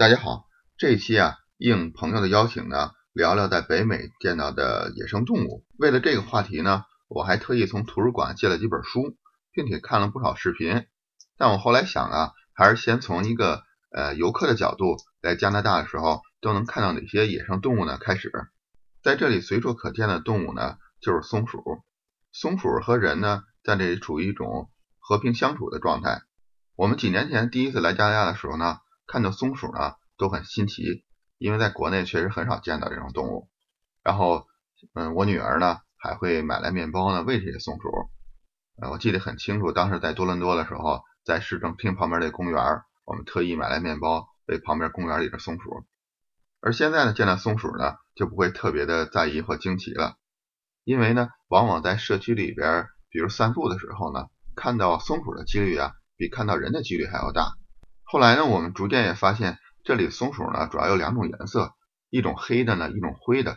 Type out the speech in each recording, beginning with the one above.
大家好，这一期啊，应朋友的邀请呢，聊聊在北美见到的野生动物。为了这个话题呢，我还特意从图书馆借了几本书，并且看了不少视频。但我后来想啊，还是先从一个呃游客的角度来加拿大的时候都能看到哪些野生动物呢开始。在这里随处可见的动物呢，就是松鼠。松鼠和人呢，在这里处于一种和平相处的状态。我们几年前第一次来加拿大的时候呢。看到松鼠呢都很新奇，因为在国内确实很少见到这种动物。然后，嗯，我女儿呢还会买来面包呢喂这些松鼠。呃，我记得很清楚，当时在多伦多的时候，在市政厅旁边的公园，我们特意买来面包喂旁边公园里的松鼠。而现在呢，见到松鼠呢就不会特别的在意或惊奇了，因为呢，往往在社区里边，比如散步的时候呢，看到松鼠的几率啊，比看到人的几率还要大。后来呢，我们逐渐也发现，这里松鼠呢主要有两种颜色，一种黑的呢，一种灰的。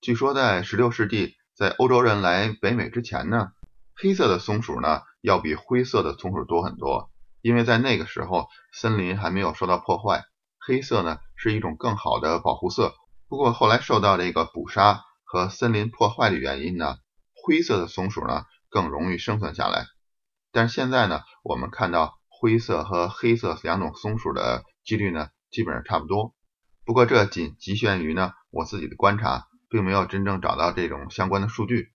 据说在16世纪，在欧洲人来北美之前呢，黑色的松鼠呢要比灰色的松鼠多很多，因为在那个时候森林还没有受到破坏，黑色呢是一种更好的保护色。不过后来受到这个捕杀和森林破坏的原因呢，灰色的松鼠呢更容易生存下来。但是现在呢，我们看到。灰色和黑色两种松鼠的几率呢，基本上差不多。不过这仅局限于呢我自己的观察，并没有真正找到这种相关的数据。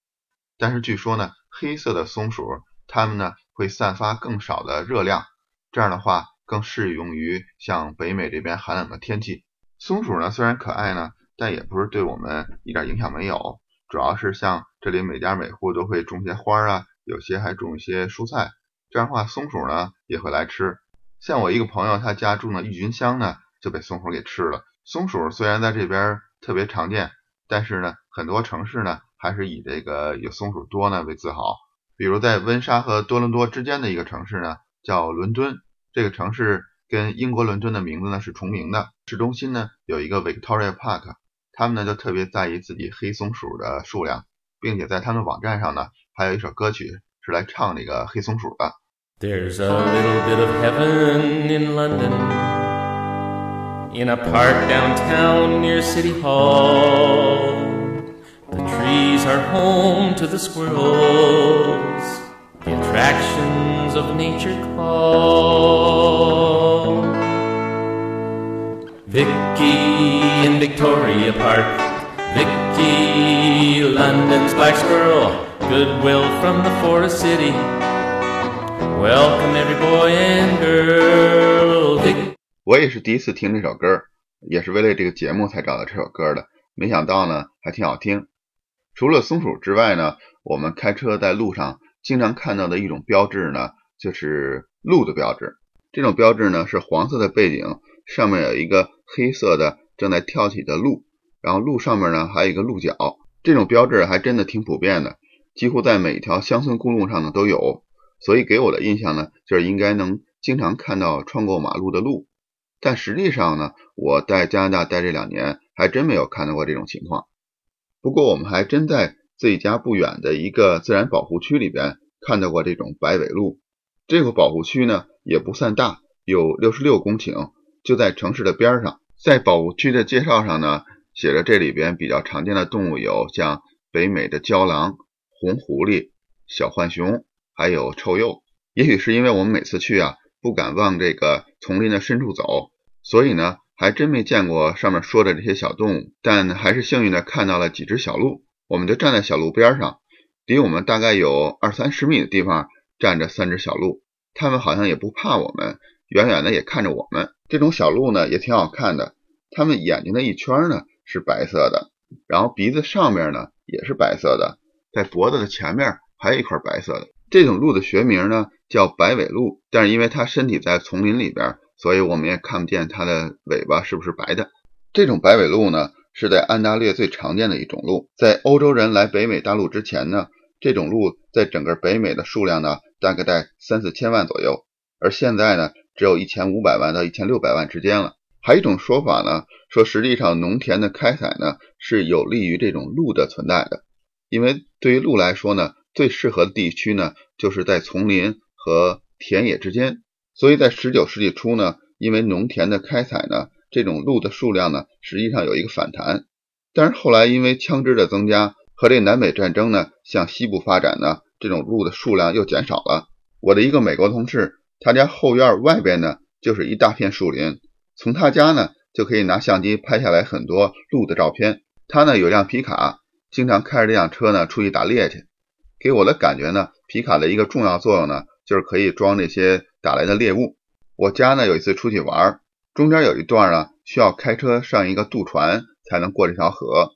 但是据说呢，黑色的松鼠它们呢会散发更少的热量，这样的话更适用于像北美这边寒冷的天气。松鼠呢虽然可爱呢，但也不是对我们一点影响没有。主要是像这里每家每户都会种些花啊，有些还种一些蔬菜。这样的话，松鼠呢也会来吃。像我一个朋友，他家种的郁金香呢就被松鼠给吃了。松鼠虽然在这边特别常见，但是呢，很多城市呢还是以这个有松鼠多呢为自豪。比如在温莎和多伦多之间的一个城市呢，叫伦敦。这个城市跟英国伦敦的名字呢是重名的。市中心呢有一个 Victoria Park，他们呢就特别在意自己黑松鼠的数量，并且在他们网站上呢还有一首歌曲是来唱这个黑松鼠的。There's a little bit of heaven in London, in a park downtown near City Hall. The trees are home to the squirrels, the attractions of nature call. Vicky in Victoria Park, Vicky, London's black squirrel, goodwill from the forest city. Welcome every boy and girl。我也是第一次听这首歌，也是为了这个节目才找到这首歌的。没想到呢，还挺好听。除了松鼠之外呢，我们开车在路上经常看到的一种标志呢，就是鹿的标志。这种标志呢是黄色的背景，上面有一个黑色的正在跳起的鹿，然后鹿上面呢还有一个鹿角。这种标志还真的挺普遍的，几乎在每条乡村公路上呢都有。所以给我的印象呢，就是应该能经常看到穿过马路的鹿，但实际上呢，我在加拿大待这两年，还真没有看到过这种情况。不过我们还真在自己家不远的一个自然保护区里边看到过这种白尾鹿。这个保护区呢也不算大，有六十六公顷，就在城市的边上。在保护区的介绍上呢，写着这里边比较常见的动物有像北美的郊狼、红狐狸、小浣熊。还有臭鼬，也许是因为我们每次去啊不敢往这个丛林的深处走，所以呢还真没见过上面说的这些小动物。但还是幸运的看到了几只小鹿，我们就站在小路边上，离我们大概有二三十米的地方站着三只小鹿，它们好像也不怕我们，远远的也看着我们。这种小鹿呢也挺好看的，它们眼睛的一圈呢是白色的，然后鼻子上面呢也是白色的，在脖子的前面还有一块白色的。这种鹿的学名呢叫白尾鹿，但是因为它身体在丛林里边，所以我们也看不见它的尾巴是不是白的。这种白尾鹿呢是在安大略最常见的一种鹿，在欧洲人来北美大陆之前呢，这种鹿在整个北美的数量呢大概在三四千万左右，而现在呢只有一千五百万到一千六百万之间了。还有一种说法呢，说实际上农田的开采呢是有利于这种鹿的存在的，因为对于鹿来说呢。最适合的地区呢，就是在丛林和田野之间。所以在十九世纪初呢，因为农田的开采呢，这种鹿的数量呢，实际上有一个反弹。但是后来因为枪支的增加和这南北战争呢向西部发展呢，这种鹿的数量又减少了。我的一个美国同事，他家后院外边呢就是一大片树林，从他家呢就可以拿相机拍下来很多鹿的照片。他呢有辆皮卡，经常开着这辆车呢出去打猎去。给我的感觉呢，皮卡的一个重要作用呢，就是可以装那些打来的猎物。我家呢有一次出去玩，中间有一段呢需要开车上一个渡船才能过这条河。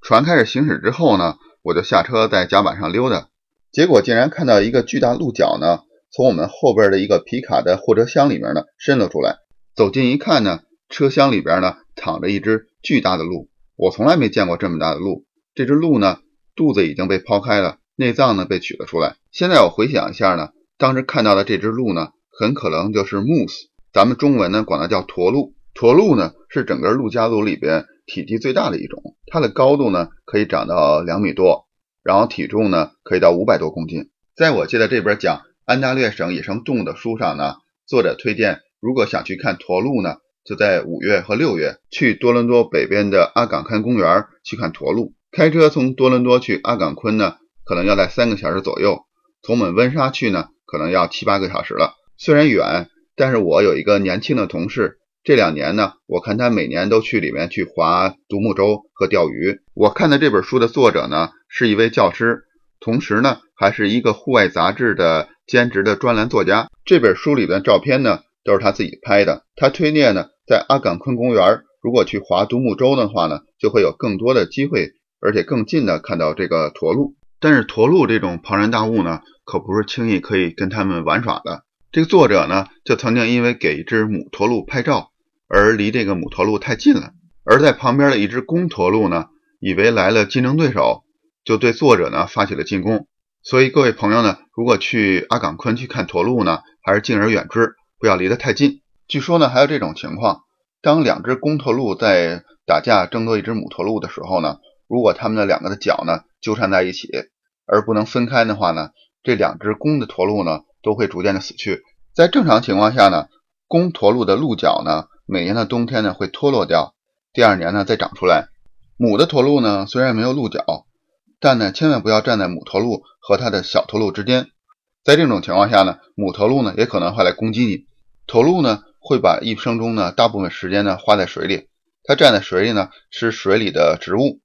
船开始行驶之后呢，我就下车在甲板上溜达，结果竟然看到一个巨大鹿角呢从我们后边的一个皮卡的货车厢里面呢伸了出来。走近一看呢，车厢里边呢躺着一只巨大的鹿。我从来没见过这么大的鹿。这只鹿呢肚子已经被剖开了。内脏呢被取了出来。现在我回想一下呢，当时看到的这只鹿呢，很可能就是 moose，咱们中文呢管它叫驼鹿。驼鹿呢是整个鹿家族里边体积最大的一种，它的高度呢可以长到两米多，然后体重呢可以到五百多公斤。在我记得这本讲安大略省野生动物的书上呢，作者推荐如果想去看驼鹿呢，就在五月和六月去多伦多北边的阿岗昆公园去看驼鹿。开车从多伦多去阿岗昆呢。可能要在三个小时左右，从我们温莎去呢，可能要七八个小时了。虽然远，但是我有一个年轻的同事，这两年呢，我看他每年都去里面去划独木舟和钓鱼。我看的这本书的作者呢，是一位教师，同时呢，还是一个户外杂志的兼职的专栏作家。这本书里的照片呢，都是他自己拍的。他推荐呢，在阿岗昆公园，如果去划独木舟的话呢，就会有更多的机会，而且更近的看到这个驼鹿。但是驼鹿这种庞然大物呢，可不是轻易可以跟他们玩耍的。这个作者呢，就曾经因为给一只母驼鹿拍照，而离这个母驼鹿太近了。而在旁边的一只公驼鹿呢，以为来了竞争对手，就对作者呢发起了进攻。所以各位朋友呢，如果去阿岗昆去看驼鹿呢，还是敬而远之，不要离得太近。据说呢，还有这种情况：当两只公驼鹿在打架争夺一只母驼鹿的时候呢，如果它们的两个的脚呢纠缠在一起。而不能分开的话呢，这两只公的驼鹿呢都会逐渐的死去。在正常情况下呢，公驼鹿的鹿角呢每年的冬天呢会脱落掉，第二年呢再长出来。母的驼鹿呢虽然没有鹿角，但呢千万不要站在母驼鹿和它的小驼鹿之间。在这种情况下呢，母驼鹿呢也可能会来攻击你。驼鹿呢会把一生中呢大部分时间呢花在水里，它站在水里呢吃水里的植物。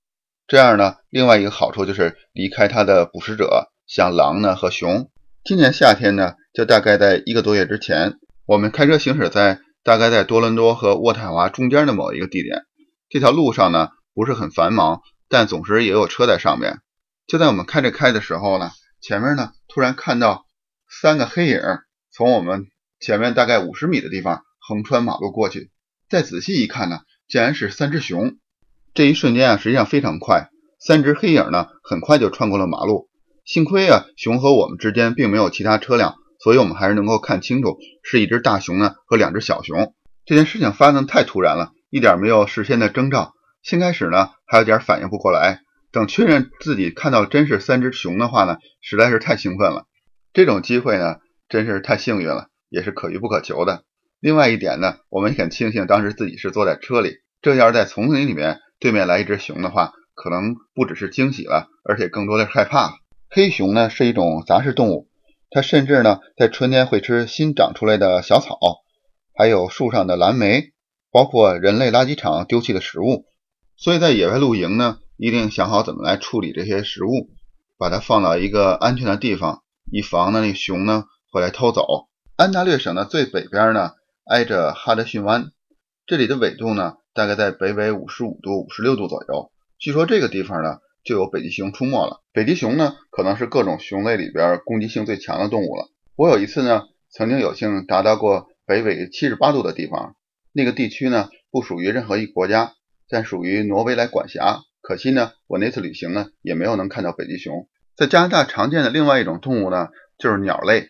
这样呢，另外一个好处就是离开它的捕食者，像狼呢和熊。今年夏天呢，就大概在一个多月之前，我们开车行驶在大概在多伦多和渥太华中间的某一个地点。这条路上呢不是很繁忙，但总是也有车在上面。就在我们开着开的时候呢，前面呢突然看到三个黑影从我们前面大概五十米的地方横穿马路过去。再仔细一看呢，竟然是三只熊。这一瞬间啊，实际上非常快，三只黑影呢，很快就穿过了马路。幸亏啊，熊和我们之间并没有其他车辆，所以我们还是能够看清楚是一只大熊呢和两只小熊。这件事情发生太突然了，一点没有事先的征兆。先开始呢，还有点反应不过来，等确认自己看到真是三只熊的话呢，实在是太兴奋了。这种机会呢，真是太幸运了，也是可遇不可求的。另外一点呢，我们很庆幸当时自己是坐在车里，这要是在丛林里面。对面来一只熊的话，可能不只是惊喜了，而且更多的是害怕。黑熊呢是一种杂食动物，它甚至呢在春天会吃新长出来的小草，还有树上的蓝莓，包括人类垃圾场丢弃的食物。所以在野外露营呢，一定想好怎么来处理这些食物，把它放到一个安全的地方，以防呢那熊呢会来偷走。安大略省的最北边呢挨着哈德逊湾，这里的纬度呢。大概在北纬五十五度、五十六度左右。据说这个地方呢就有北极熊出没了。北极熊呢可能是各种熊类里边攻击性最强的动物了。我有一次呢曾经有幸达到过北纬七十八度的地方，那个地区呢不属于任何一国家，但属于挪威来管辖。可惜呢我那次旅行呢也没有能看到北极熊。在加拿大常见的另外一种动物呢就是鸟类，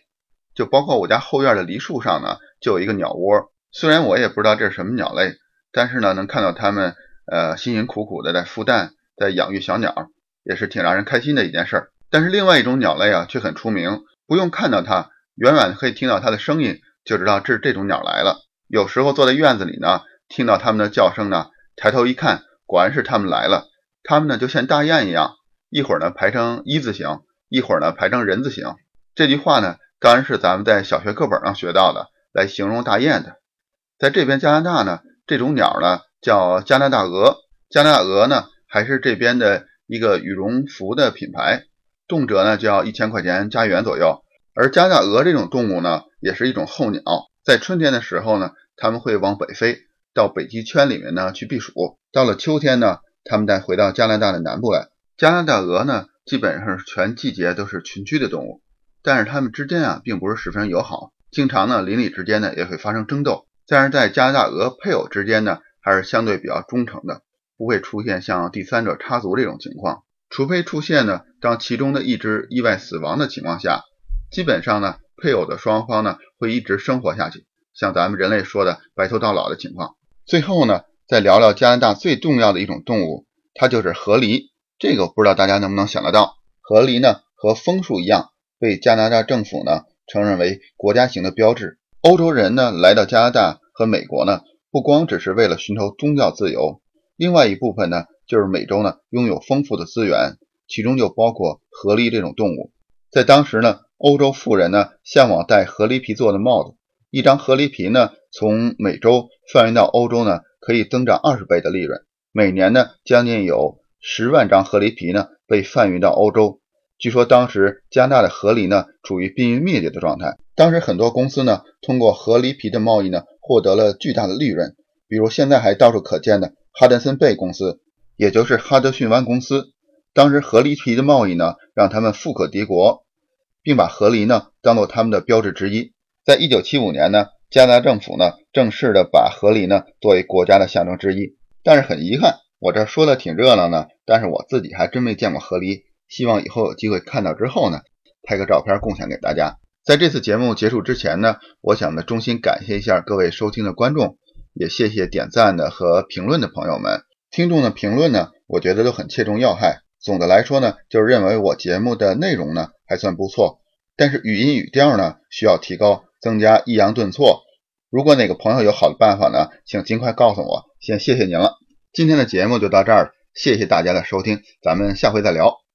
就包括我家后院的梨树上呢就有一个鸟窝。虽然我也不知道这是什么鸟类。但是呢，能看到它们呃辛辛苦苦的在孵蛋，在养育小鸟，也是挺让人开心的一件事儿。但是另外一种鸟类啊，却很出名，不用看到它，远远可以听到它的声音，就知道这这种鸟来了。有时候坐在院子里呢，听到它们的叫声呢，抬头一看，果然是它们来了。它们呢就像大雁一样，一会儿呢排成一字形，一会儿呢排成人字形。这句话呢，当然是咱们在小学课本上学到的，来形容大雁的。在这边加拿大呢，这种鸟呢叫加拿大鹅。加拿大鹅呢，还是这边的一个羽绒服的品牌，动辄呢就要一千块钱加元左右。而加拿大鹅这种动物呢，也是一种候鸟，在春天的时候呢，它们会往北飞，到北极圈里面呢去避暑。到了秋天呢，它们再回到加拿大的南部来。加拿大鹅呢，基本上是全季节都是群居的动物，但是它们之间啊，并不是十分友好，经常呢邻里之间呢也会发生争斗。但是在加拿大鹅配偶之间呢，还是相对比较忠诚的。不会出现像第三者插足这种情况，除非出现呢，当其中的一只意外死亡的情况下，基本上呢，配偶的双方呢会一直生活下去，像咱们人类说的白头到老的情况。最后呢，再聊聊加拿大最重要的一种动物，它就是河狸。这个不知道大家能不能想得到？河狸呢和枫树一样，被加拿大政府呢承认为国家型的标志。欧洲人呢来到加拿大和美国呢，不光只是为了寻求宗教自由。另外一部分呢，就是美洲呢拥有丰富的资源，其中就包括河狸这种动物。在当时呢，欧洲富人呢向往戴河狸皮做的帽子，一张河狸皮呢从美洲贩运到欧洲呢，可以增长二十倍的利润。每年呢，将近有十万张河狸皮呢被贩运到欧洲。据说当时加拿大的河狸呢处于濒临灭绝的状态。当时很多公司呢通过河狸皮的贸易呢获得了巨大的利润，比如现在还到处可见的。哈德森贝公司，也就是哈德逊湾公司，当时河狸皮的贸易呢，让他们富可敌国，并把河狸呢当做他们的标志之一。在一九七五年呢，加拿大政府呢正式的把河狸呢作为国家的象征之一。但是很遗憾，我这说的挺热闹呢，但是我自己还真没见过河狸。希望以后有机会看到之后呢，拍个照片共享给大家。在这次节目结束之前呢，我想呢衷心感谢一下各位收听的观众。也谢谢点赞的和评论的朋友们，听众的评论呢，我觉得都很切中要害。总的来说呢，就是认为我节目的内容呢还算不错，但是语音语调呢需要提高，增加抑扬顿挫。如果哪个朋友有好的办法呢，请尽快告诉我。先谢谢您了，今天的节目就到这儿了，谢谢大家的收听，咱们下回再聊。